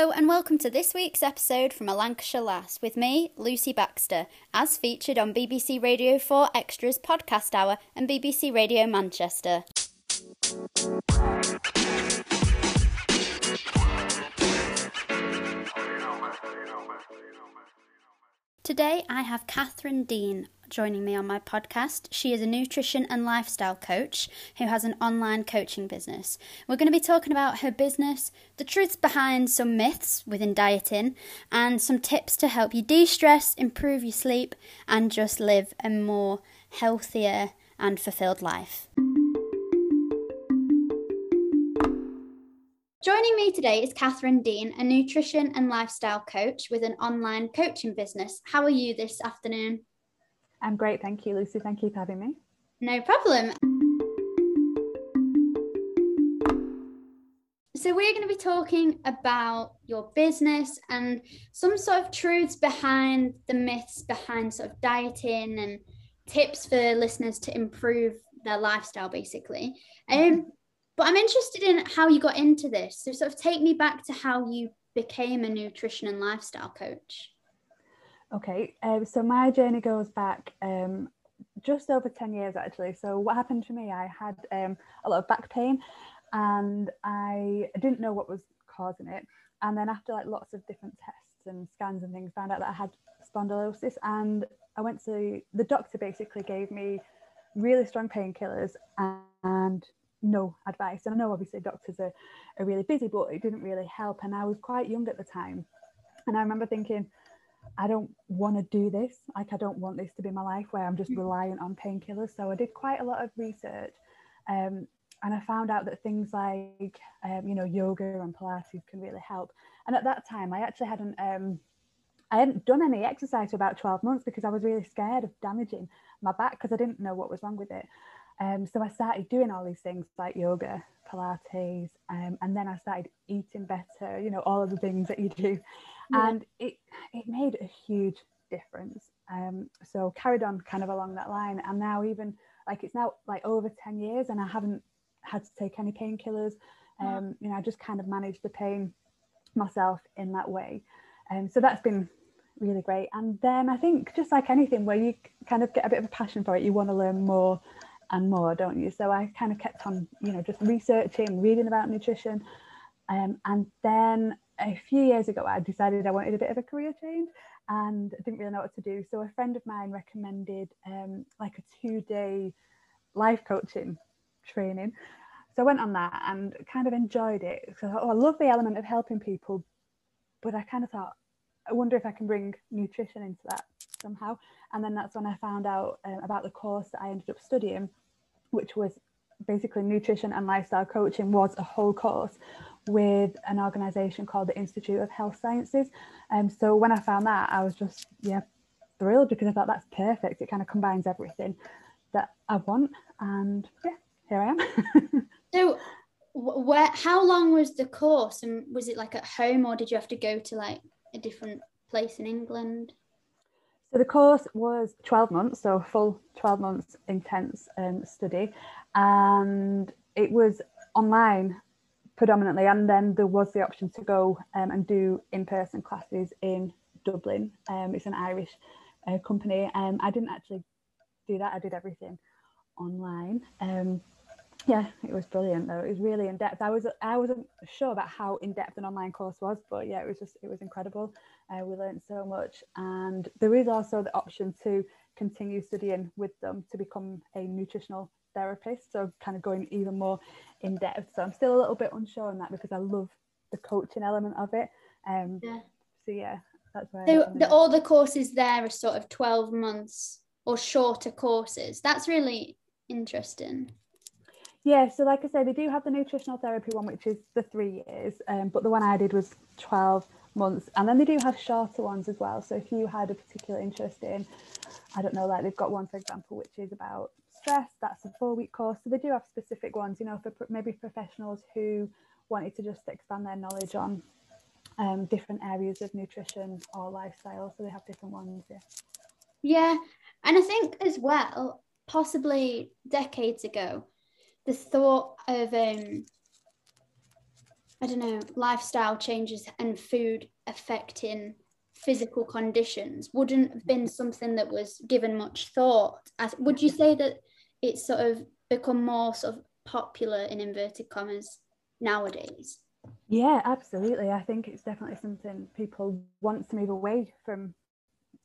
Hello, and welcome to this week's episode from A Lancashire Lass with me, Lucy Baxter, as featured on BBC Radio 4 Extras Podcast Hour and BBC Radio Manchester. Today I have Catherine Dean joining me on my podcast. She is a nutrition and lifestyle coach who has an online coaching business. We're going to be talking about her business, the truths behind some myths within dieting, and some tips to help you de stress, improve your sleep, and just live a more healthier and fulfilled life. Joining me today is Catherine Dean, a nutrition and lifestyle coach with an online coaching business. How are you this afternoon? I'm great, thank you, Lucy. Thank you for having me. No problem. So, we're going to be talking about your business and some sort of truths behind the myths behind sort of dieting and tips for listeners to improve their lifestyle, basically. Um, but I'm interested in how you got into this. So, sort of take me back to how you became a nutrition and lifestyle coach. Okay, um, so my journey goes back um, just over 10 years actually. So, what happened to me, I had um, a lot of back pain and I didn't know what was causing it. And then, after like lots of different tests and scans and things, found out that I had spondylosis. And I went to the doctor, basically gave me really strong painkillers and no advice. And I know obviously doctors are, are really busy, but it didn't really help. And I was quite young at the time. And I remember thinking, I don't want to do this. Like, I don't want this to be my life where I'm just mm-hmm. reliant on painkillers. So I did quite a lot of research. Um, and I found out that things like, um, you know, yoga and Pilates can really help. And at that time, I actually hadn't, um, I hadn't done any exercise for about 12 months because I was really scared of damaging my back because I didn't know what was wrong with it. Um, so I started doing all these things like yoga, Pilates, um, and then I started eating better, you know, all of the things that you do. Yeah. And it, it made a huge difference. Um, so carried on kind of along that line. And now even like it's now like over 10 years and I haven't had to take any painkillers. Um, you know, I just kind of managed the pain myself in that way. And um, so that's been really great. And then I think just like anything where you kind of get a bit of a passion for it, you want to learn more and more, don't you? So I kind of kept on, you know, just researching, reading about nutrition. Um, and then a few years ago, I decided I wanted a bit of a career change and I didn't really know what to do. So a friend of mine recommended um, like a two day life coaching training. So I went on that and kind of enjoyed it. So I thought, oh, I love the element of helping people, but I kind of thought, I wonder if I can bring nutrition into that somehow. And then that's when I found out uh, about the course that I ended up studying, which was basically nutrition and lifestyle coaching was a whole course with an organization called the Institute of Health Sciences. And um, so when I found that, I was just, yeah, thrilled because I thought that's perfect. It kind of combines everything that I want. And yeah, here I am. so where how long was the course and was it like at home or did you have to go to like a different place in England? So the course was 12 months, so full 12 months intense um, study, and it was online predominantly. And then there was the option to go um, and do in-person classes in Dublin. Um, it's an Irish uh, company. Um, I didn't actually do that. I did everything online. Um, yeah, it was brilliant though. It was really in depth. I was I wasn't sure about how in depth an online course was, but yeah, it was just it was incredible. Uh, we learned so much, and there is also the option to continue studying with them to become a nutritional therapist. So kind of going even more in depth. So I'm still a little bit unsure on that because I love the coaching element of it. Um, yeah. So yeah, that's why. So the, all the courses there are sort of twelve months or shorter courses. That's really interesting. Yeah, so like I said, they do have the nutritional therapy one, which is the three years, um, but the one I did was 12 months. And then they do have shorter ones as well. So if you had a particular interest in, I don't know, like they've got one, for example, which is about stress, that's a four week course. So they do have specific ones, you know, for maybe professionals who wanted to just expand their knowledge on um, different areas of nutrition or lifestyle. So they have different ones, yeah. Yeah. And I think as well, possibly decades ago, the thought of um, I don't know, lifestyle changes and food affecting physical conditions wouldn't have been something that was given much thought. Would you say that it's sort of become more sort of popular in inverted commas nowadays? Yeah, absolutely. I think it's definitely something people want to move away from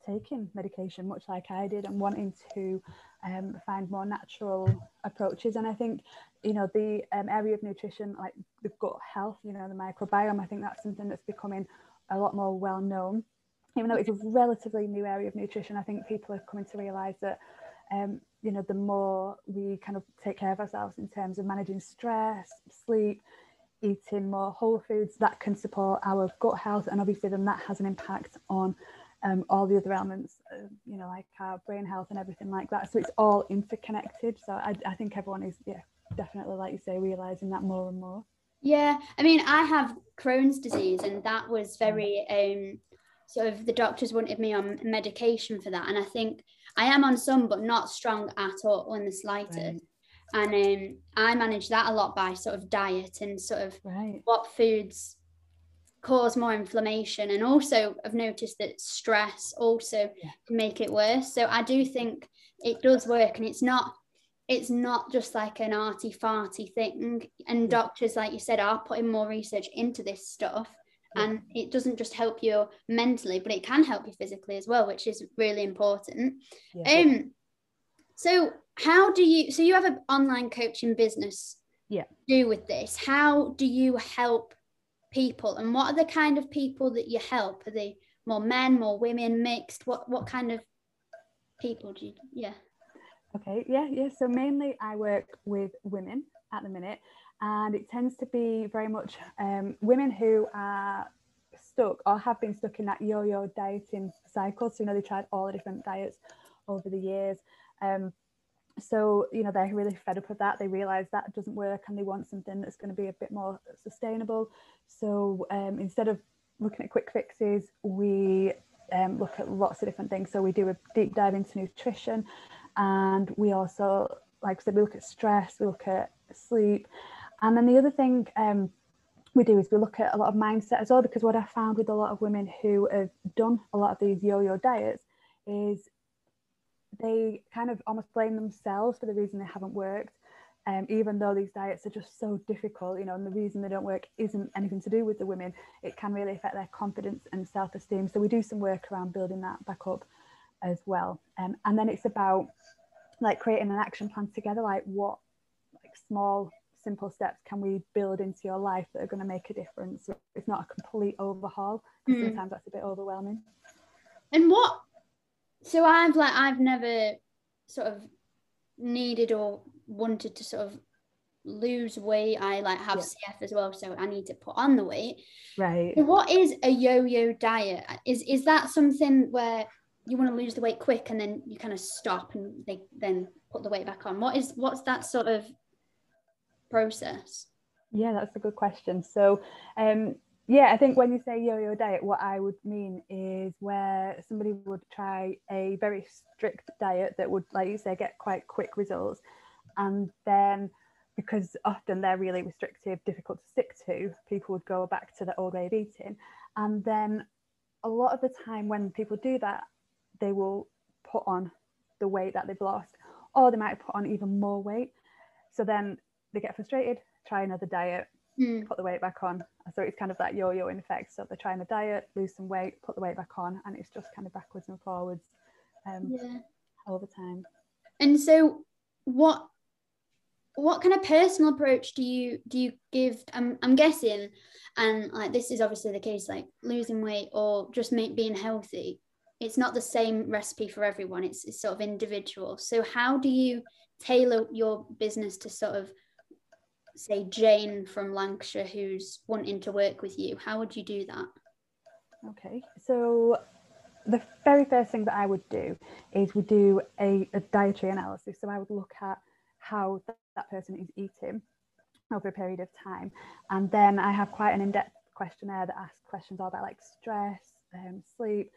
taking medication, much like I did, and wanting to um, find more natural approaches. And I think, you know, the um, area of nutrition, like the gut health, you know, the microbiome, I think that's something that's becoming a lot more well known. Even though it's a relatively new area of nutrition, I think people are coming to realise that, um, you know, the more we kind of take care of ourselves in terms of managing stress, sleep, eating more whole foods, that can support our gut health, and obviously then that has an impact on um, all the other elements, uh, you know, like our brain health and everything like that. So it's all interconnected. So I, I think everyone is, yeah, definitely, like you say, realizing that more and more. Yeah, I mean, I have Crohn's disease, and that was very um, sort of the doctors wanted me on medication for that, and I think I am on some, but not strong at all in the slightest. Right. And um, I manage that a lot by sort of diet and sort of right. what foods cause more inflammation and also i've noticed that stress also yeah. can make it worse so i do think it does work and it's not it's not just like an arty farty thing and doctors like you said are putting more research into this stuff yeah. and it doesn't just help you mentally but it can help you physically as well which is really important. Um so how do you so you have an online coaching business yeah. do with this. How do you help people? And what are the kind of people that you help? Are they more men more women mixed? What what kind of people do you yeah? Okay yeah yeah. So mainly i work with women at the minute and it tends to be very much um, women who are stuck or have been stuck in that yo-yo dieting cycle. So you know they tried all the different diets over the years. Um, so you know they're really fed up with that. They realize that doesn't work and they want something that's going to be a bit more sustainable. So um, instead of looking at quick fixes we um, look at lots of different things. So we do a deep dive into nutrition and we also like I said we look at stress we look at sleep and then the other thing um, we do is we look at a lot of mindset as well because what I found with a lot of women who have done a lot of these yo-yo diets is they kind of almost blame themselves for the reason they haven't worked. Um, even though these diets are just so difficult, you know, and the reason they don't work isn't anything to do with the women, it can really affect their confidence and self-esteem. So we do some work around building that back up as well. Um, and then it's about like creating an action plan together, like what like small, simple steps can we build into your life that are going to make a difference. It's not a complete overhaul. Mm. Sometimes that's a bit overwhelming. And what so I've like I've never sort of needed or wanted to sort of lose weight. I like have yeah. CF as well, so I need to put on the weight. Right. So what is a yo-yo diet? Is is that something where you want to lose the weight quick and then you kind of stop and they then put the weight back on? What is what's that sort of process? Yeah, that's a good question. So um yeah, I think when you say yo-yo diet, what I would mean is where somebody would try a very strict diet that would, like you say, get quite quick results, and then because often they're really restrictive, difficult to stick to, people would go back to the old way of eating, and then a lot of the time when people do that, they will put on the weight that they've lost, or they might put on even more weight. So then they get frustrated, try another diet, mm. put the weight back on. So it's kind of that yo-yo effect. So they're trying to diet, lose some weight, put the weight back on, and it's just kind of backwards and forwards um, yeah. all the time. And so, what what kind of personal approach do you do you give? I'm I'm guessing, and like this is obviously the case, like losing weight or just make, being healthy. It's not the same recipe for everyone. It's, it's sort of individual. So how do you tailor your business to sort of say Jane from Lancashire who's wanting to work with you, how would you do that? Okay, so the very first thing that I would do is we do a, a dietary analysis. So I would look at how that, that person is eating over a period of time. And then I have quite an in-depth questionnaire that asks questions all about like stress, um, sleep.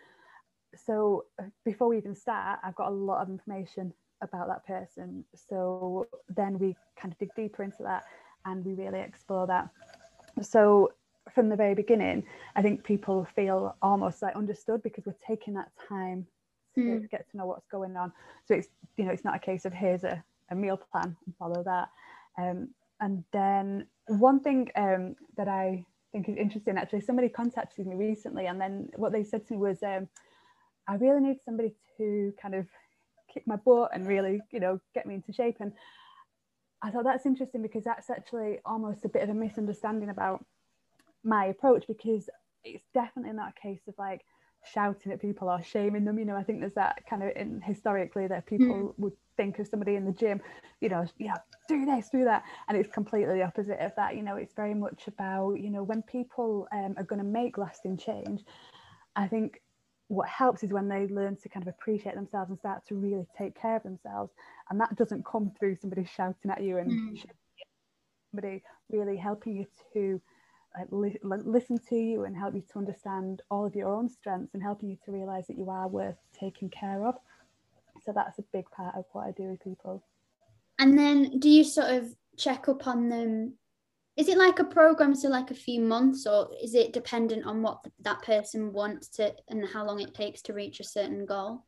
So uh, before we even start, I've got a lot of information about that person. So then we kind of dig deeper into that and we really explore that so from the very beginning, I think people feel almost like understood because we're taking that time to mm. get to know what's going on. So it's you know it's not a case of here's a, a meal plan and follow that. Um, and then one thing um, that I think is interesting actually, somebody contacted me recently, and then what they said to me was, um, I really need somebody to kind of kick my butt and really you know get me into shape and I thought that's interesting because that's actually almost a bit of a misunderstanding about my approach because it's definitely not a case of like shouting at people or shaming them. You know, I think there's that kind of in historically that people mm. would think of somebody in the gym, you know, yeah, do this, do that. And it's completely the opposite of that. You know, it's very much about, you know, when people um, are going to make lasting change, I think what helps is when they learn to kind of appreciate themselves and start to really take care of themselves. And that doesn't come through somebody shouting at you and mm. somebody really helping you to li- listen to you and help you to understand all of your own strengths and helping you to realize that you are worth taking care of. So that's a big part of what I do with people. And then do you sort of check up on them? Is it like a program, so like a few months, or is it dependent on what that person wants to and how long it takes to reach a certain goal?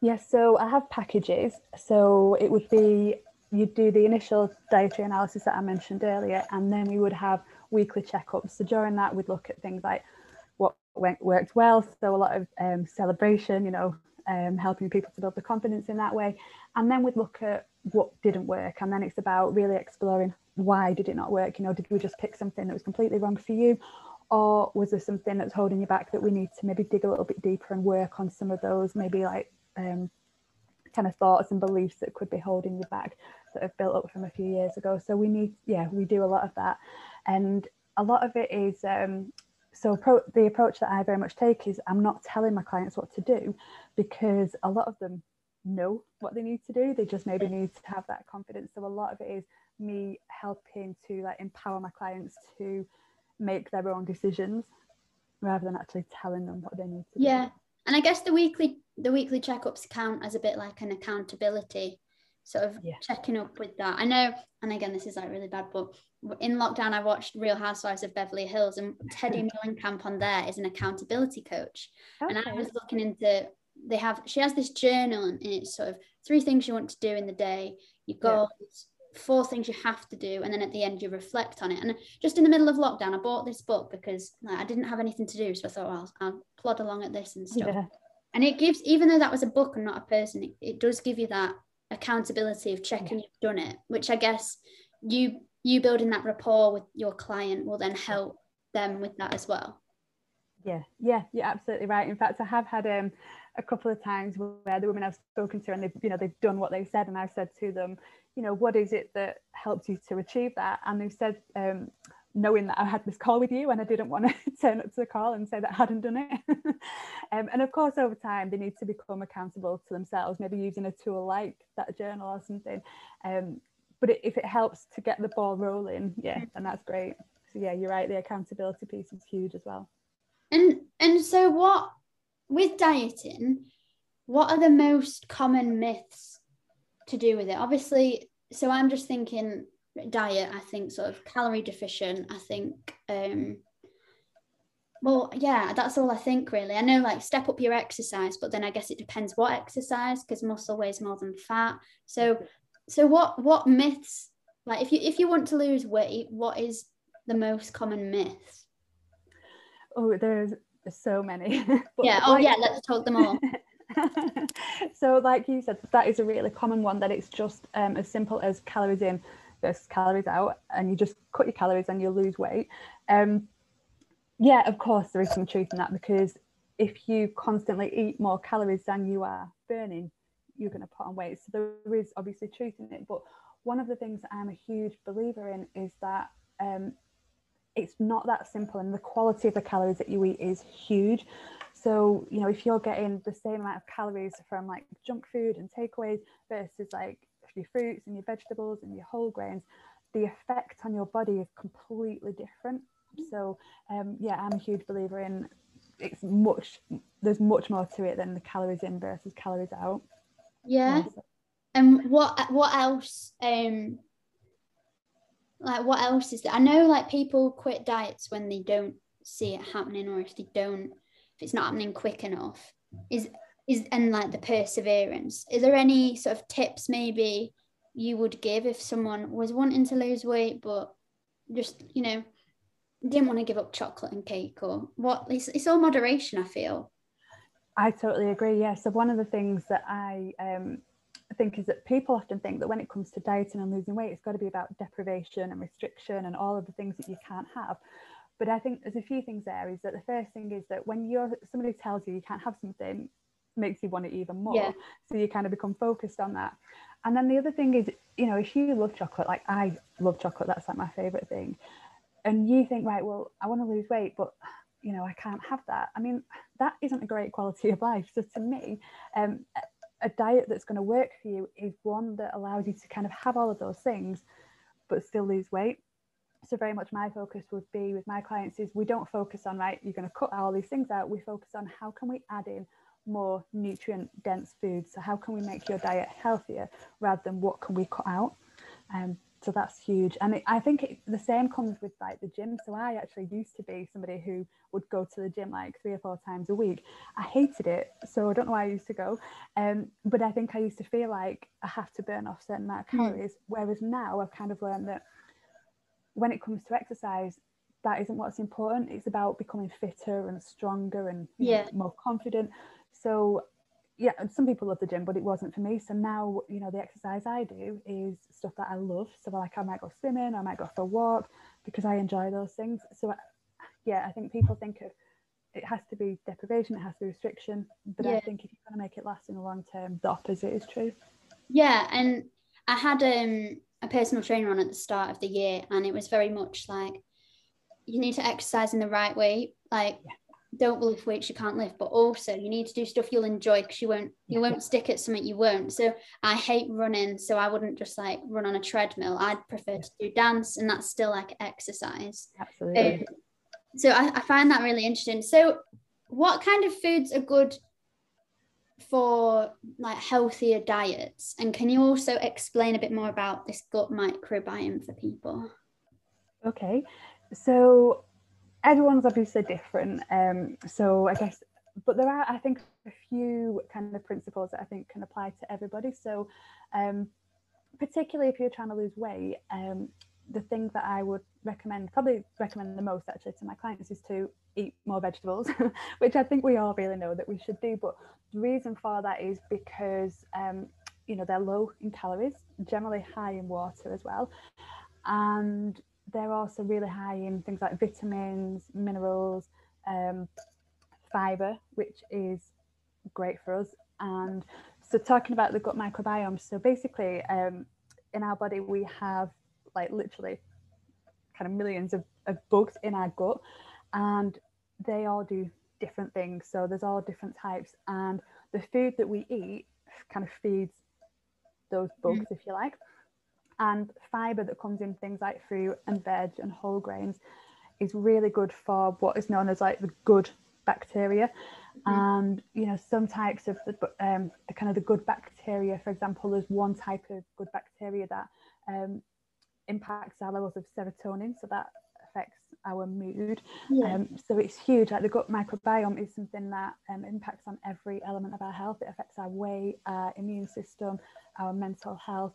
Yes, so I have packages. So it would be you'd do the initial dietary analysis that I mentioned earlier, and then we would have weekly checkups. So during that, we'd look at things like what went, worked well. So a lot of um, celebration, you know, um, helping people to build the confidence in that way. And then we'd look at what didn't work. And then it's about really exploring why did it not work? You know, did we just pick something that was completely wrong for you? Or was there something that's holding you back that we need to maybe dig a little bit deeper and work on some of those, maybe like um, kind of thoughts and beliefs that could be holding you back that have built up from a few years ago. So we need, yeah, we do a lot of that. And a lot of it is um, so pro- the approach that I very much take is I'm not telling my clients what to do because a lot of them know what they need to do. They just maybe need to have that confidence. So a lot of it is me helping to like empower my clients to make their own decisions rather than actually telling them what they need to yeah. do. Yeah. And I guess the weekly the weekly checkups count as a bit like an accountability sort of yeah. checking up with that. I know, and again, this is like really bad, but in lockdown, I watched Real Housewives of Beverly Hills, and Teddi Mellencamp on there is an accountability coach. Okay. And I was looking into they have she has this journal, and it's sort of three things you want to do in the day, your goals. Four things you have to do, and then at the end you reflect on it. And just in the middle of lockdown, I bought this book because like, I didn't have anything to do, so I thought, well, I'll, I'll plod along at this and stuff. Yeah. And it gives, even though that was a book and not a person, it, it does give you that accountability of checking yeah. you've done it which i guess you you building that rapport with your client will then help them with that as well yeah yeah you're absolutely right in fact i have had um a couple of times where the women I've spoken to and they've you know they've done what they've said and I've said to them you know what is it that helped you to achieve that and they've said um, knowing that I had this call with you and I didn't want to turn up to the call and say that I hadn't done it. um, and of course, over time, they need to become accountable to themselves, maybe using a tool like that journal or something. Um, but it, if it helps to get the ball rolling, yeah, then mm-hmm. that's great. So yeah, you're right. The accountability piece is huge as well. And and so what with dieting, what are the most common myths to do with it? Obviously, so I'm just thinking diet, I think sort of calorie deficient. I think, um, well, yeah, that's all I think really. I know like step up your exercise, but then I guess it depends what exercise because muscle weighs more than fat. So, so what what myths like if you if you want to lose weight, what is the most common myth? Oh, there's so many. yeah. Oh, like, yeah. Let's talk them all. so, like you said, that is a really common one. That it's just um, as simple as calories in versus calories out and you just cut your calories and you'll lose weight um, yeah of course there is some truth in that because if you constantly eat more calories than you are burning you're going to put on weight so there is obviously truth in it but one of the things i'm a huge believer in is that um, it's not that simple and the quality of the calories that you eat is huge so you know if you're getting the same amount of calories from like junk food and takeaways versus like your fruits and your vegetables and your whole grains, the effect on your body is completely different. So um, yeah, I'm a huge believer in it's much there's much more to it than the calories in versus calories out. Yeah. yeah so. And what what else um like what else is there? I know like people quit diets when they don't see it happening or if they don't if it's not happening quick enough. Is is and like the perseverance. Is there any sort of tips maybe you would give if someone was wanting to lose weight but just, you know, didn't want to give up chocolate and cake or what it's, it's all moderation, I feel. I totally agree. Yeah. So one of the things that I um, think is that people often think that when it comes to dieting and losing weight, it's got to be about deprivation and restriction and all of the things that you can't have. But I think there's a few things there. Is that the first thing is that when you're somebody tells you you can't have something, makes you want it even more. Yeah. So you kind of become focused on that. And then the other thing is, you know, if you love chocolate, like I love chocolate, that's like my favorite thing. And you think, right, well, I want to lose weight, but you know, I can't have that. I mean, that isn't a great quality of life. So to me, um, a diet that's going to work for you is one that allows you to kind of have all of those things, but still lose weight. So very much my focus would be with my clients is we don't focus on right, you're going to cut all these things out. We focus on how can we add in more nutrient dense foods. So how can we make your diet healthier rather than what can we cut out? Um, so that's huge and it, i think it, the same comes with like the gym so i actually used to be somebody who would go to the gym like three or four times a week i hated it so i don't know why i used to go um, but i think i used to feel like i have to burn off certain amount of calories mm. whereas now i've kind of learned that when it comes to exercise that isn't what's important it's about becoming fitter and stronger and yeah. know, more confident so yeah, some people love the gym, but it wasn't for me. So now, you know, the exercise I do is stuff that I love. So like I might go swimming, I might go for a walk because I enjoy those things. So yeah, I think people think of it has to be deprivation, it has to be restriction. But yeah. I think if you're going to make it last in the long term, the opposite is true. Yeah, and I had um, a personal trainer on at the start of the year, and it was very much like you need to exercise in the right way. Like yeah. don't lift weights you can't lift but also you need to do stuff you'll enjoy because you won't you won't stick at something you won't. So i hate running so i wouldn't just like run on a treadmill. I'd prefer to do dance and that's still like exercise. Absolutely. Um, so I, I find that really interesting. So what kind of foods are good for like healthier diets and can you also explain a bit more about this gut microbiome for people okay so everyone's obviously different. Um, so I guess, but there are, I think, a few kind of principles that I think can apply to everybody. So, um, particularly if you're trying to lose weight, um, the thing that I would recommend, probably recommend the most actually to my clients, is to eat more vegetables, which I think we all really know that we should do. But the reason for that is because um, you know they're low in calories, generally high in water as well, and they're also really high in things like vitamins, minerals, um, fiber, which is great for us. And so, talking about the gut microbiome, so basically, um, in our body, we have like literally kind of millions of, of bugs in our gut, and they all do different things. So, there's all different types, and the food that we eat kind of feeds those bugs, mm. if you like and fiber that comes in things like fruit and veg and whole grains is really good for what is known as like the good bacteria mm-hmm. and you know some types of the, um, the kind of the good bacteria for example there's one type of good bacteria that um, impacts our levels of serotonin so that affects our mood yeah. um, so it's huge like the gut microbiome is something that um, impacts on every element of our health it affects our weight our immune system our mental health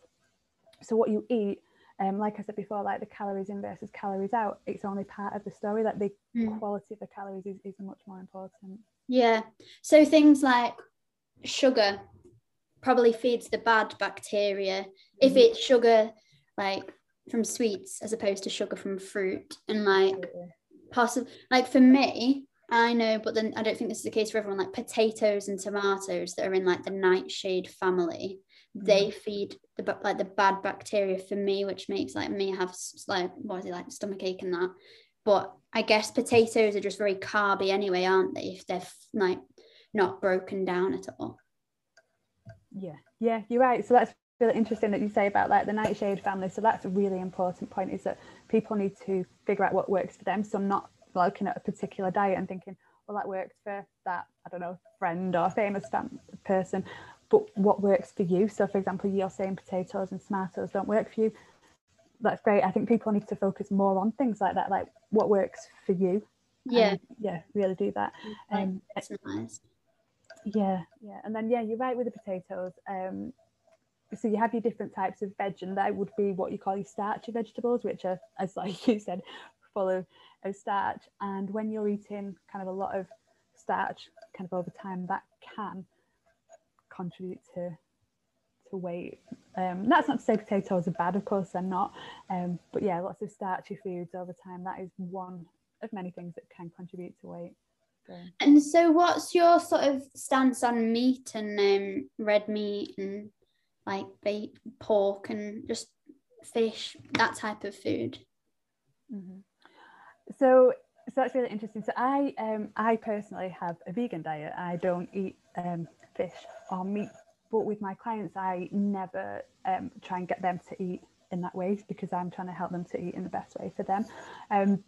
so what you eat um, like I said before, like the calories in versus calories out, it's only part of the story. Like the mm. quality of the calories is, is much more important. Yeah. So things like sugar probably feeds the bad bacteria. Mm. If it's sugar like from sweets as opposed to sugar from fruit, and like possible, like for me, I know, but then I don't think this is the case for everyone. Like potatoes and tomatoes that are in like the nightshade family they mm. feed the like the bad bacteria for me, which makes like me have like what is it like stomach ache and that. But I guess potatoes are just very carby anyway, aren't they? If they're like not broken down at all. Yeah, yeah, you're right. So that's really interesting that you say about like the nightshade family. So that's a really important point is that people need to figure out what works for them. So I'm not looking at a particular diet and thinking, well, that works for that, I don't know, friend or famous fam- person but what works for you. So, for example, you're saying potatoes and tomatoes don't work for you. that's great. I think people need to focus more on things like that, like what works for you. Yeah. And, yeah, really do that. Um, yeah, yeah. And then yeah, you're right with the potatoes. Um, so you have your different types of veg, and that would be what you call your starchy vegetables, which are, as like you said, full of, of starch. And when you're eating kind of a lot of starch, kind of over time, that can contribute to to weight. Um, that's not to say potatoes are bad, of course they're not. Um, but yeah, lots of starchy foods over time. That is one of many things that can contribute to weight. And so, what's your sort of stance on meat and um, red meat and like ba- pork and just fish, that type of food? mhm. so so that's really interesting. So I um, I personally have a vegan diet. I don't eat um, fish or meat, but with my clients, I never um, try and get them to eat in that way because I'm trying to help them to eat in the best way for them. Um,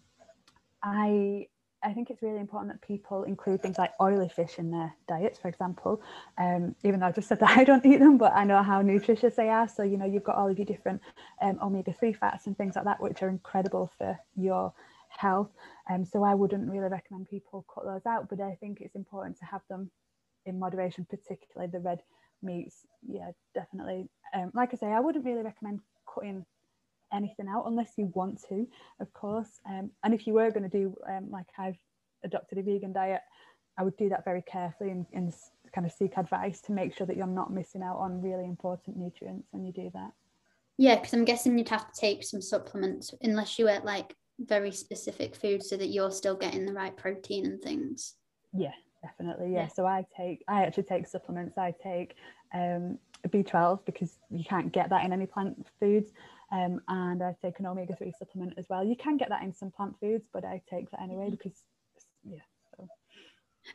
I I think it's really important that people include things like oily fish in their diets, for example. Um, even though I just said that I don't eat them, but I know how nutritious they are. So you know you've got all of your different um, omega three fats and things like that, which are incredible for your health. Um, so I wouldn't really recommend people cut those out, but I think it's important to have them in moderation, particularly the red meats. Yeah, definitely. Um, like I say, I wouldn't really recommend cutting anything out unless you want to, of course. Um, and if you were going to do um, like I've adopted a vegan diet, I would do that very carefully and, and kind of seek advice to make sure that you're not missing out on really important nutrients when you do that. Yeah, because I'm guessing you'd have to take some supplements unless you ate like very specific food so that you're still getting the right protein and things. Yeah, definitely. Yeah. Yeah. So I take, I actually take supplements. I take um, B12 because you can't get that in any plant foods. Um, and I take an omega 3 supplement as well. You can get that in some plant foods, but I take that anyway because, yeah. So.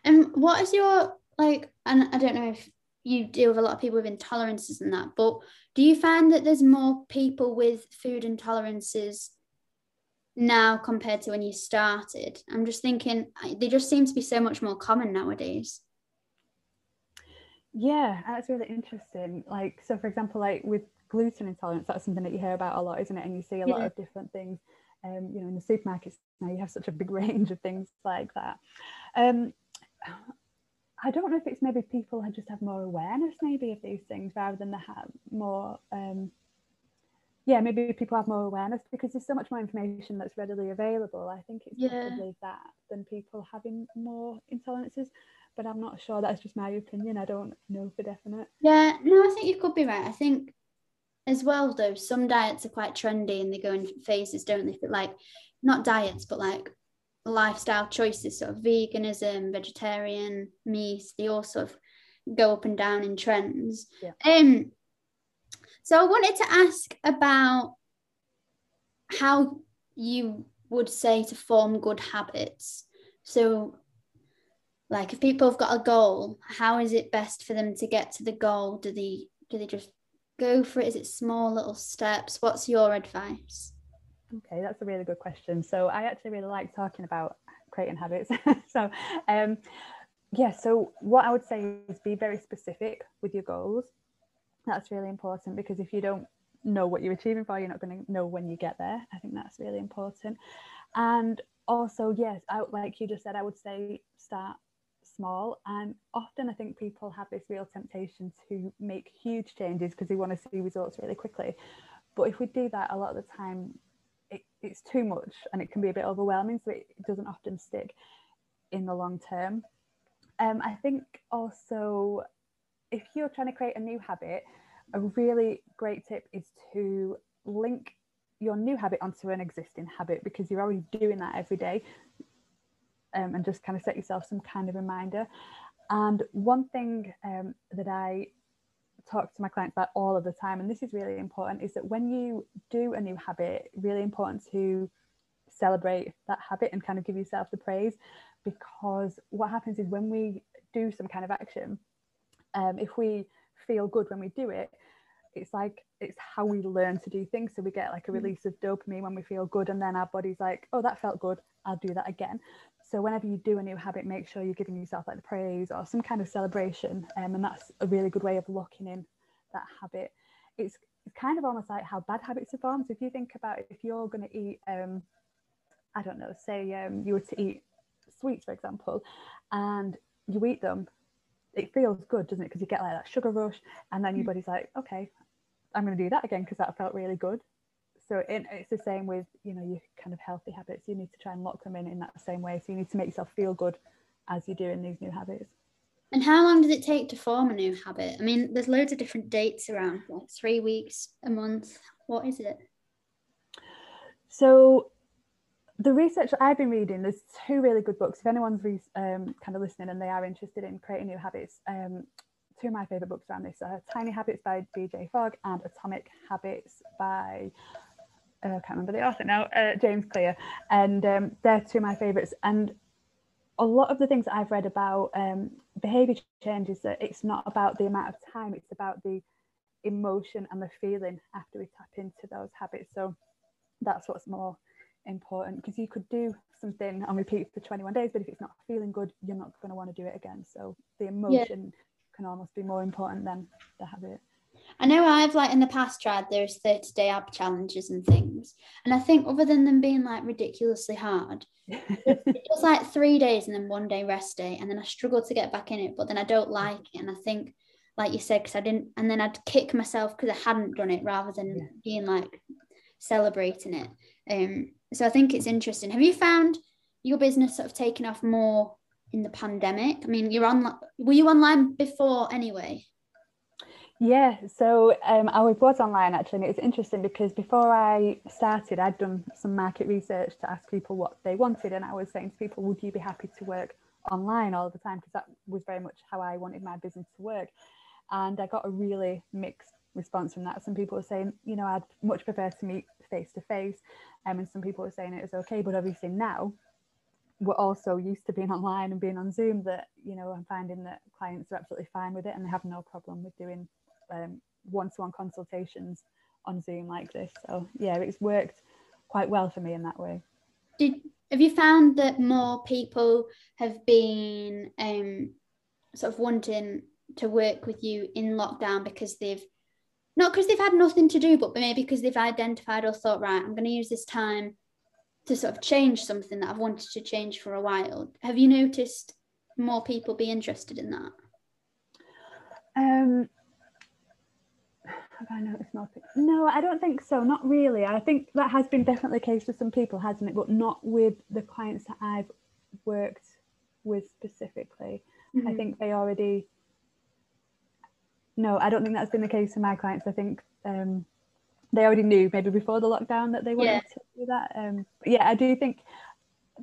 And what is your like? And I don't know if you deal with a lot of people with intolerances and that, but do you find that there's more people with food intolerances now compared to when you started? I'm just thinking they just seem to be so much more common nowadays. Yeah, that's really interesting. Like, so for example, like with gluten intolerance, that's something that you hear about a lot, isn't it? And you see a lot Yeah. of different things. Um, you know, in the supermarkets now, you have such a big range of things like that. Um, I don't know if it's maybe people just have more awareness, maybe of these things, rather than they have more. Um, yeah, maybe people have more awareness because there's so much more information that's readily available. I think it's Yeah. probably that than people having more intolerances but I'm not sure. That's just my opinion. I don't know for definite. Yeah, no, I think you could be right. I think as well though, some diets are quite trendy and they go in phases, don't they? But like not diets, but like lifestyle choices, sort of veganism, vegetarian, meat, they all sort of go up and down in trends. Yeah. Um so I wanted to ask about how you would say to form good habits. So like if people have got a goal how is it best for them to get to the goal do they do they just go for it is it small little steps what's your advice Okay, that's a really good question. So I actually really like talking about creating habits. so um, yeah, so what I would say is be very specific with your goals. That's really important because if you don't know what you're achieving for, you're not going to know when you get there. I think that's really important. And also, yes, I, like you just said, I would say start small. And often I think people have this real temptation to make huge changes because they want to see results really quickly. But if we do that a lot of the time, it, it's too much and it can be a bit overwhelming. So it doesn't often stick in the long term. Um, I think also if you're trying to create a new habit, a really great tip is to link your new habit onto an existing habit because you're already doing that every day um, and just kind of set yourself some kind of reminder. And one thing um, that I talk to my clients about all of the time, and this is really important, is that when you do a new habit, really important to celebrate that habit and kind of give yourself the praise because what happens is when we do some kind of action, um, if we feel good when we do it, it's like it's how we learn to do things. So we get like a release of dopamine when we feel good, and then our body's like, oh, that felt good, I'll do that again. So whenever you do a new habit, make sure you're giving yourself like the praise or some kind of celebration, um, and that's a really good way of locking in that habit. It's it's kind of almost like how bad habits are formed. So if you think about if you're going to eat, um, I don't know, say um, you were to eat sweets, for example, and you eat them, it feels good, doesn't it? Because you get like that sugar rush, and then your mm. body's like, okay, I'm going to do that again because that felt really good. So it, it's the same with you know your kind of healthy habits. You need to try and lock them in in that same way. So you need to make yourself feel good as you're doing these new habits. And how long does it take to form a new habit? I mean, there's loads of different dates around, like three weeks, a month. What is it? So the research that I've been reading, there's two really good books. If anyone's re- um, kind of listening and they are interested in creating new habits, um, two of my favorite books around this are Tiny Habits by BJ Fogg and Atomic Habits by uh, I can't remember the author now, uh, James Clear, and um, they're two of my favorites. And a lot of the things I've read about um, behavior change is that it's not about the amount of time; it's about the emotion and the feeling after we tap into those habits. So that's what's more important because you could do something and repeat for 21 days, but if it's not feeling good, you're not going to want to do it again. So the emotion yeah. can almost be more important than the habit. I know I've like in the past tried those 30 day ab challenges and things. And I think other than them being like ridiculously hard, it was like three days and then one day rest day. And then I struggled to get back in it, but then I don't like it. And I think, like you said, because I didn't, and then I'd kick myself because I hadn't done it rather than yeah. being like celebrating it. Um, so I think it's interesting. Have you found your business sort of taking off more in the pandemic? I mean, you're on, were you online before anyway? Yeah, so um, I was online actually, and it was interesting because before I started, I'd done some market research to ask people what they wanted, and I was saying to people, "Would you be happy to work online all the time?" Because that was very much how I wanted my business to work, and I got a really mixed response from that. Some people were saying, "You know, I'd much prefer to meet face to face," and some people were saying it was okay, but obviously now we're also used to being online and being on Zoom that you know I'm finding that clients are absolutely fine with it and they have no problem with doing um, one-to-one consultations on Zoom like this. So yeah, it's worked quite well for me in that way. Did have you found that more people have been um, sort of wanting to work with you in lockdown because they've not because they've had nothing to do, but maybe because they've identified or thought, right, I'm going to use this time to sort of change something that I've wanted to change for a while. Have you noticed more people be interested in that? Um, have I noticed more? No, I don't think so. Not really. I think that has been definitely the case for some people, hasn't it? But not with the clients that I've worked with specifically. Mm-hmm. I think they already. No, I don't think that's been the case for my clients. I think um, they already knew maybe before the lockdown that they wanted yeah. to do that. Um, yeah, I do think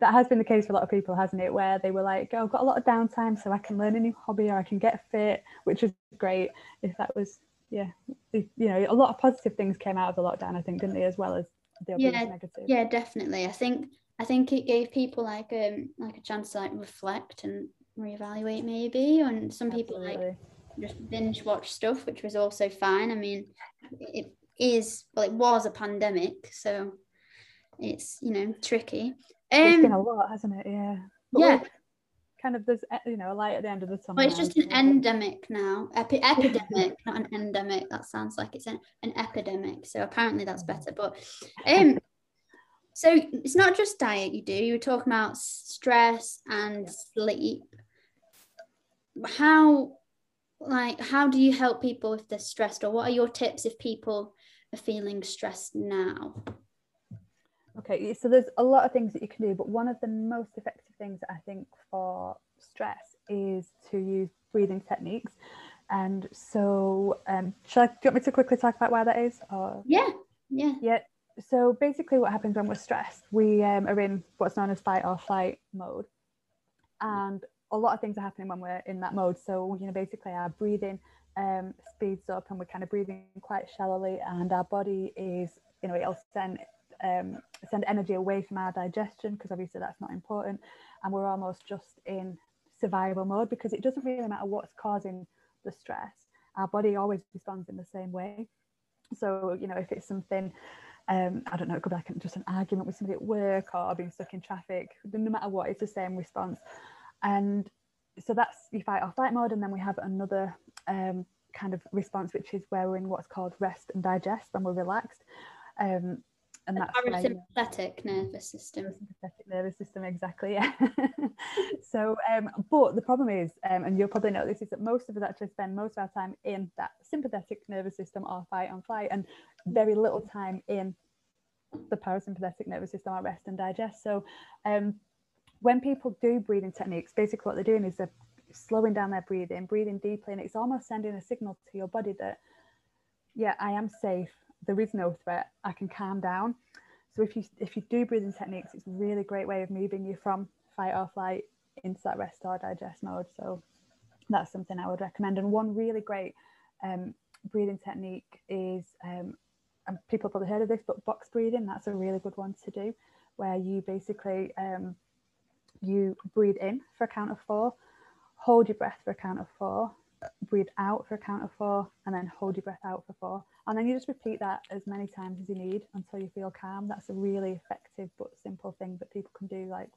that has been the case for a lot of people, hasn't it? Where they were like, "Oh, I've got a lot of downtime, so I can learn a new hobby or I can get fit," which is great. If that was yeah, you know, a lot of positive things came out of the lockdown, I think, didn't they, as well as the yeah, negative. Yeah, definitely. I think I think it gave people like um like a chance to like reflect and reevaluate maybe. And some people Absolutely. like just binge watch stuff, which was also fine. I mean, it is well, it was a pandemic, so it's you know tricky. Um, it's been a lot, hasn't it? Yeah. But yeah kind of there's you know a light at the end of the tunnel. Well, it's just an endemic now. Epi- epidemic, not an endemic. That sounds like it's an, an epidemic. So apparently that's better. But um, so it's not just diet you do. You were talking about stress and sleep. How like how do you help people if they're stressed, or what are your tips if people are feeling stressed now? Okay, so there's a lot of things that you can do, but one of the most effective things I think for stress is to use breathing techniques. And so, um, shall I, do you want me to quickly talk about why that is? Or? Yeah, yeah. Yeah. So basically, what happens when we're stressed, we um, are in what's known as fight or flight mode, and a lot of things are happening when we're in that mode. So you know, basically, our breathing um, speeds up, and we're kind of breathing quite shallowly, and our body is, you know, it'll send um, send energy away from our digestion because obviously that's not important and we're almost just in survival mode because it doesn't really matter what's causing the stress our body always responds in the same way so you know if it's something um, I don't know, it could be like just an argument with somebody at work or being stuck in traffic. No matter what, it's the same response. And so that's you fight or flight mode, and then we have another um, kind of response, which is where we're in what's called rest and digest when we're relaxed. Um, and the that's parasympathetic nervous system. Sympathetic nervous system, exactly. Yeah. so, um, but the problem is, um, and you'll probably know this, is that most of us actually spend most of our time in that sympathetic nervous system or fight and flight, and very little time in the parasympathetic nervous system or rest and digest. So, um, when people do breathing techniques, basically what they're doing is they're slowing down their breathing, breathing deeply, and it's almost sending a signal to your body that, yeah, I am safe. There is no threat. I can calm down. So if you if you do breathing techniques, it's a really great way of moving you from fight or flight into that rest or digest mode. So that's something I would recommend. And one really great um, breathing technique is, um, and people probably heard of this, but box breathing. That's a really good one to do, where you basically um, you breathe in for a count of four, hold your breath for a count of four, breathe out for a count of four, and then hold your breath out for four. And then you just repeat that as many times as you need until you feel calm. That's a really effective but simple thing that people can do like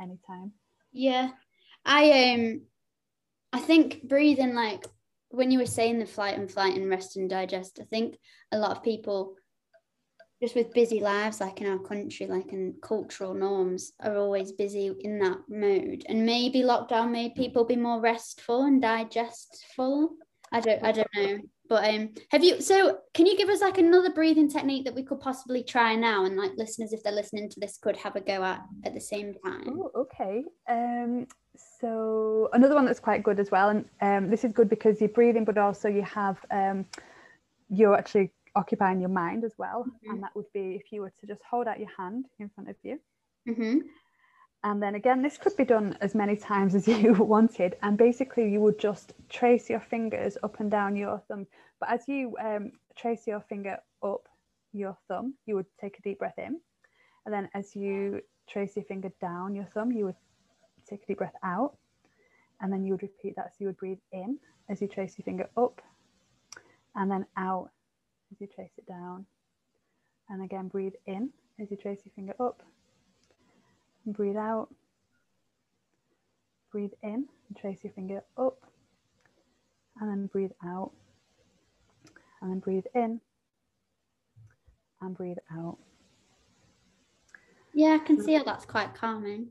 anytime. Yeah. I um I think breathing like when you were saying the flight and flight and rest and digest, I think a lot of people just with busy lives like in our country like in cultural norms are always busy in that mode and maybe lockdown made people be more restful and digestful. I don't i don't know. But um have you so can you give us like another breathing technique that we could possibly try now? And like listeners if they're listening to this could have a go at at the same time. Oh, okay. Um so another one that's quite good as well and um this is good because you're breathing but also you have um you're actually occupying your mind as well. Mm-hmm. And that would be if you were to just hold out your hand in front of you. Mm-hmm. And then again, this could be done as many times as you wanted. And basically, you would just trace your fingers up and down your thumb. But as you um, trace your finger up your thumb, you would take a deep breath in. And then as you trace your finger down your thumb, you would take a deep breath out. And then you would repeat that. So you would breathe in as you trace your finger up and then out as you trace it down. And again, breathe in as you trace your finger up. And breathe out. Breathe in and trace your finger up. And then breathe out. And then breathe in. And breathe out. Yeah, I can see how that's quite calming.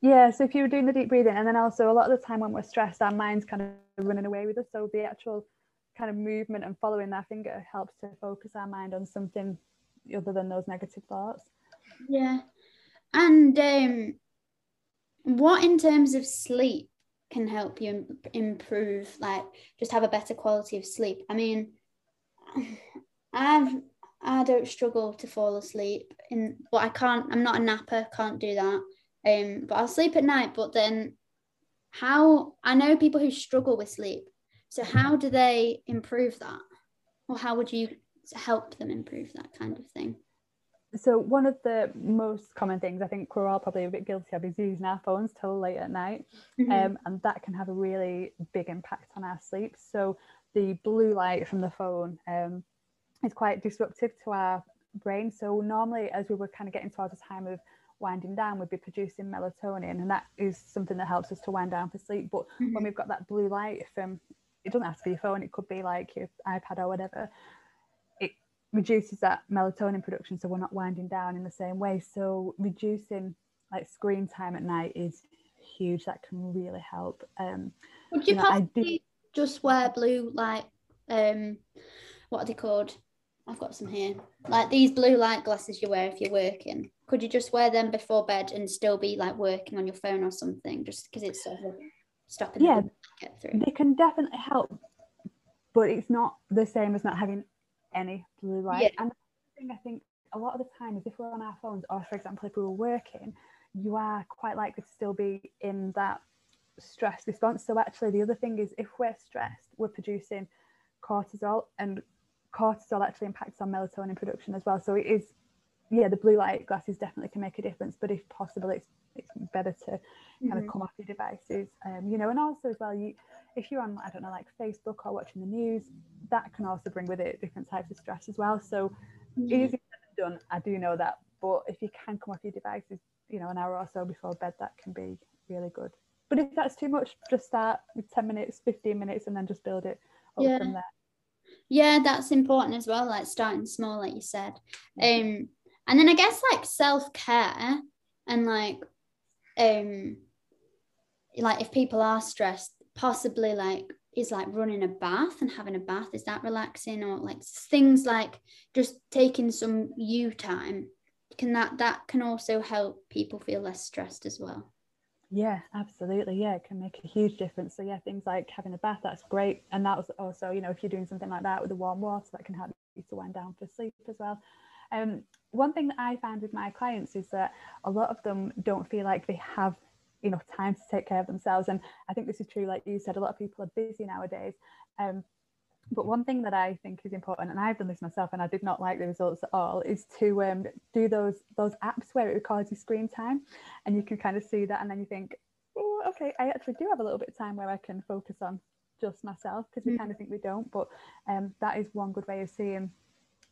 Yeah, so if you were doing the deep breathing, and then also a lot of the time when we're stressed, our mind's kind of running away with us. So the actual kind of movement and following that finger helps to focus our mind on something other than those negative thoughts. Yeah. And um, what in terms of sleep can help you improve, like just have a better quality of sleep? I mean, I've I don't struggle to fall asleep, in but I can't. I'm not a napper, can't do that. Um, but I'll sleep at night. But then, how I know people who struggle with sleep, so, how do they improve that? Or how would you help them improve that kind of thing? So, one of the most common things I think we're all probably a bit guilty of is using our phones till late at night. Mm-hmm. Um, and that can have a really big impact on our sleep. So, the blue light from the phone um, is quite disruptive to our brain. So, normally, as we were kind of getting towards a time of winding down, we'd be producing melatonin, and that is something that helps us to wind down for sleep. But mm-hmm. when we've got that blue light from it doesn't have to be your phone, it could be like your iPad or whatever. It reduces that melatonin production, so we're not winding down in the same way. So reducing like screen time at night is huge. That can really help. Um, Would you, you know, possibly just wear blue light? Um, what are they called? I've got some here. Like these blue light glasses you wear if you're working. Could you just wear them before bed and still be like working on your phone or something? Just because it's sort of stopping yeah. get through. They can definitely help but it's not the same as not having any blue light. Yeah. and the thing i think a lot of the time is if we're on our phones or for example if we were working you are quite likely to still be in that stress response. So actually the other thing is if we're stressed we're producing cortisol and cortisol actually impacts on melatonin production as well. So it is yeah the blue light glasses definitely can make a difference but if possible it's it's better to kind mm-hmm. of come off your devices um, you know and also as well you if you're on i don't know like facebook or watching the news that can also bring with it different types of stress as well so mm-hmm. easier than done i do know that but if you can come off your devices you know an hour or so before bed that can be really good but if that's too much just start with 10 minutes 15 minutes and then just build it up yeah. from there Yeah, that's important as well. Like starting small, like you said. Um, and then I guess like self care and like, um, like if people are stressed, possibly like is like running a bath and having a bath. Is that relaxing or like things like just taking some you time? Can that that can also help people feel less stressed as well? Yeah, absolutely. Yeah, it can make a huge difference. So yeah, things like having a bath, that's great. And that was also, you know, if you're doing something like that with the warm water, that can help you to wind down for sleep as well. Um, one thing that I find with my clients is that a lot of them don't feel like they have enough time to take care of themselves. And I think this is true, like you said, a lot of people are busy nowadays. Um, but one thing that I think is important, and I've done this myself, and I did not like the results at all, is to um, do those those apps where it records your screen time, and you can kind of see that, and then you think, oh, okay, I actually do have a little bit of time where I can focus on just myself because we mm. kind of think we don't, but um, that is one good way of seeing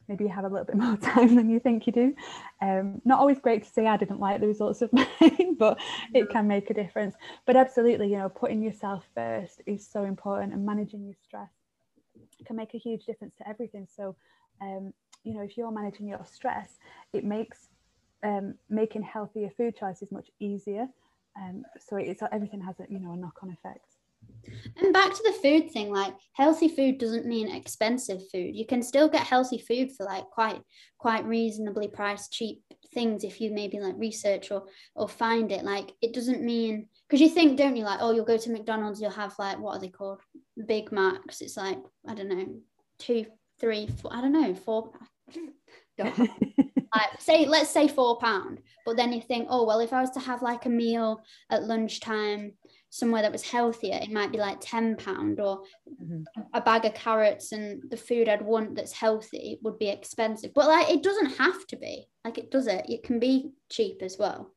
maybe you have a little bit more time than you think you do. Um, not always great to say I didn't like the results of mine, but it can make a difference. But absolutely, you know, putting yourself first is so important and managing your stress can make a huge difference to everything. So, um, you know, if you're managing your stress, it makes um, making healthier food choices much easier. Um, so it's everything has a you know a knock on effect. And back to the food thing, like healthy food doesn't mean expensive food. You can still get healthy food for like quite quite reasonably priced, cheap things if you maybe like research or or find it. Like it doesn't mean because you think, don't you, like, oh, you'll go to McDonald's, you'll have like what are they called? Big Macs. It's like, I don't know, two, three, four, I don't know, four. like say let's say four pound but then you think oh well if i was to have like a meal at lunchtime somewhere that was healthier, it might be like ten pound or mm-hmm. a bag of carrots and the food I'd want that's healthy would be expensive. But like it doesn't have to be. Like it does it. It can be cheap as well.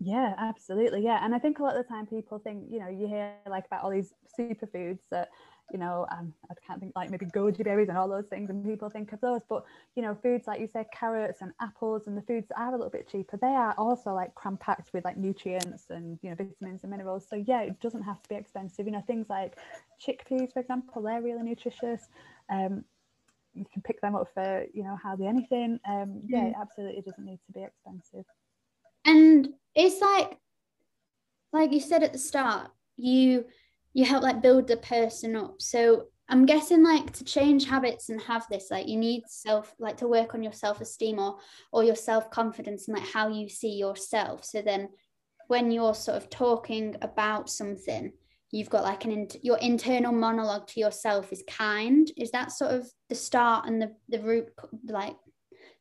Yeah, absolutely. Yeah. And I think a lot of the time people think, you know, you hear like about all these superfoods that you know, um, I can't think like maybe goji berries and all those things, and people think of those. But you know, foods like you said, carrots and apples, and the foods that are a little bit cheaper, they are also like cram packed with like nutrients and you know vitamins and minerals. So yeah, it doesn't have to be expensive. You know, things like chickpeas, for example, they're really nutritious. Um, you can pick them up for you know hardly anything. Um, yeah, mm. it absolutely doesn't need to be expensive. And it's like, like you said at the start, you you help like build the person up. So i'm guessing like to change habits and have this like you need self like to work on your self-esteem or or your self-confidence and like how you see yourself. So then when you're sort of talking about something you've got like an in, your internal monologue to yourself is kind. Is that sort of the start and the the root like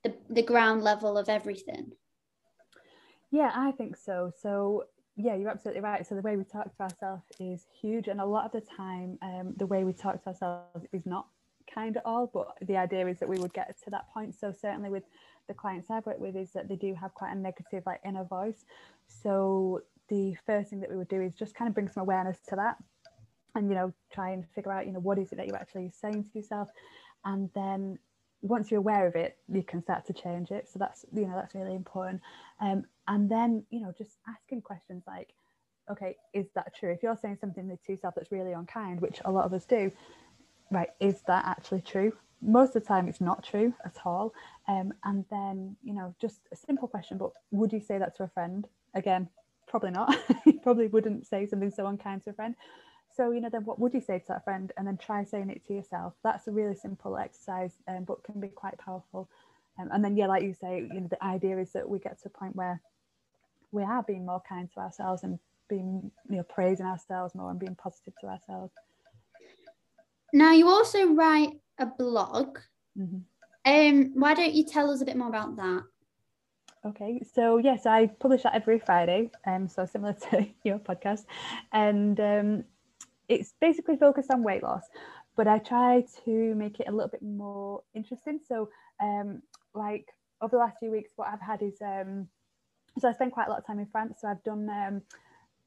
the the ground level of everything? Yeah i think so. So yeah, you're absolutely right. So the way we talk to ourselves is huge, and a lot of the time, um, the way we talk to ourselves is not kind at all. But the idea is that we would get to that point. So certainly with the clients I've worked with, is that they do have quite a negative like inner voice. So the first thing that we would do is just kind of bring some awareness to that, and you know try and figure out you know what is it that you're actually saying to yourself, and then once you're aware of it, you can start to change it. So that's you know that's really important. Um, and then you know just asking questions like, okay, is that true? If you're saying something to yourself that's really unkind, which a lot of us do, right? Is that actually true? Most of the time, it's not true at all. Um, and then you know just a simple question, but would you say that to a friend? Again, probably not. you probably wouldn't say something so unkind to a friend. So, you know, then what would you say to that friend? And then try saying it to yourself. That's a really simple exercise, um, but can be quite powerful. Um, and then, yeah, like you say, you know, the idea is that we get to a point where we are being more kind to ourselves and being, you know, praising ourselves more and being positive to ourselves. Now, you also write a blog. Mm-hmm. Um, why don't you tell us a bit more about that? Okay, so yes, I publish that every Friday, um, so similar to your podcast, and um, it's basically focused on weight loss, but I try to make it a little bit more interesting. So, um, like over the last few weeks, what I've had is um, so I spent quite a lot of time in France. So I've done um,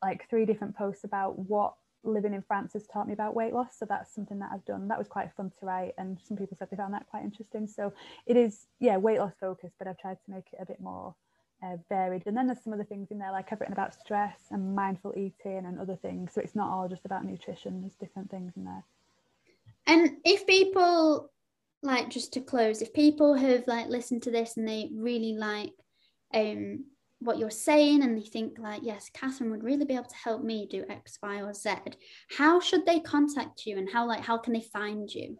like three different posts about what living in France has taught me about weight loss. So that's something that I've done. That was quite fun to write, and some people said they found that quite interesting. So it is, yeah, weight loss focused, but I've tried to make it a bit more uh, varied. And then there's some other things in there, like I've written about stress and mindful eating and other things. So it's not all just about nutrition, there's different things in there. And if people like just to close, if people have like listened to this and they really like um what you're saying and they think like yes catherine would really be able to help me do x y or z how should they contact you and how like how can they find you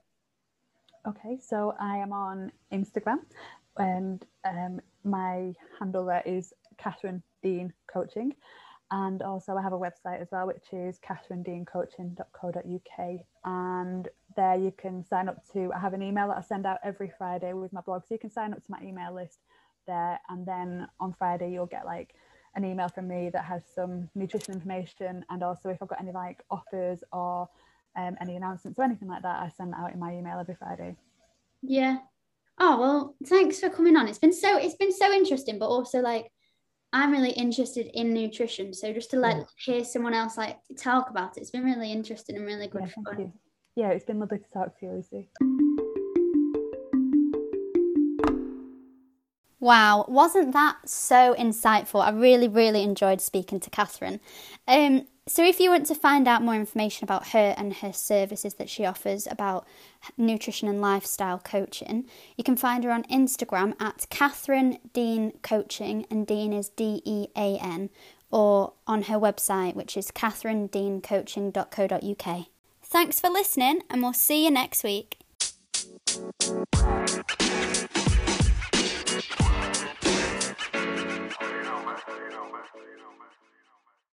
okay so i am on instagram and um, my handle there is catherine dean coaching and also I have a website as well, which is catherinedeancoaching.co.uk. And there you can sign up to, I have an email that I send out every Friday with my blog. So you can sign up to my email list there. And then on Friday, you'll get like an email from me that has some nutrition information. And also if I've got any like offers or um, any announcements or anything like that, I send that out in my email every Friday. Yeah. Oh, well, thanks for coming on. It's been so, it's been so interesting, but also like, I'm really interested in nutrition. So just to let yeah. hear someone else like talk about it, it's been really interesting and really good yeah, fun. You. Yeah, it's been lovely to talk to you, Lucy. Wow, wasn't that so insightful? I really, really enjoyed speaking to Catherine. Um, so, if you want to find out more information about her and her services that she offers about nutrition and lifestyle coaching, you can find her on Instagram at Catherine Dean Coaching, and Dean is D E A N, or on her website, which is catherinedeancoaching.co.uk. Thanks for listening, and we'll see you next week.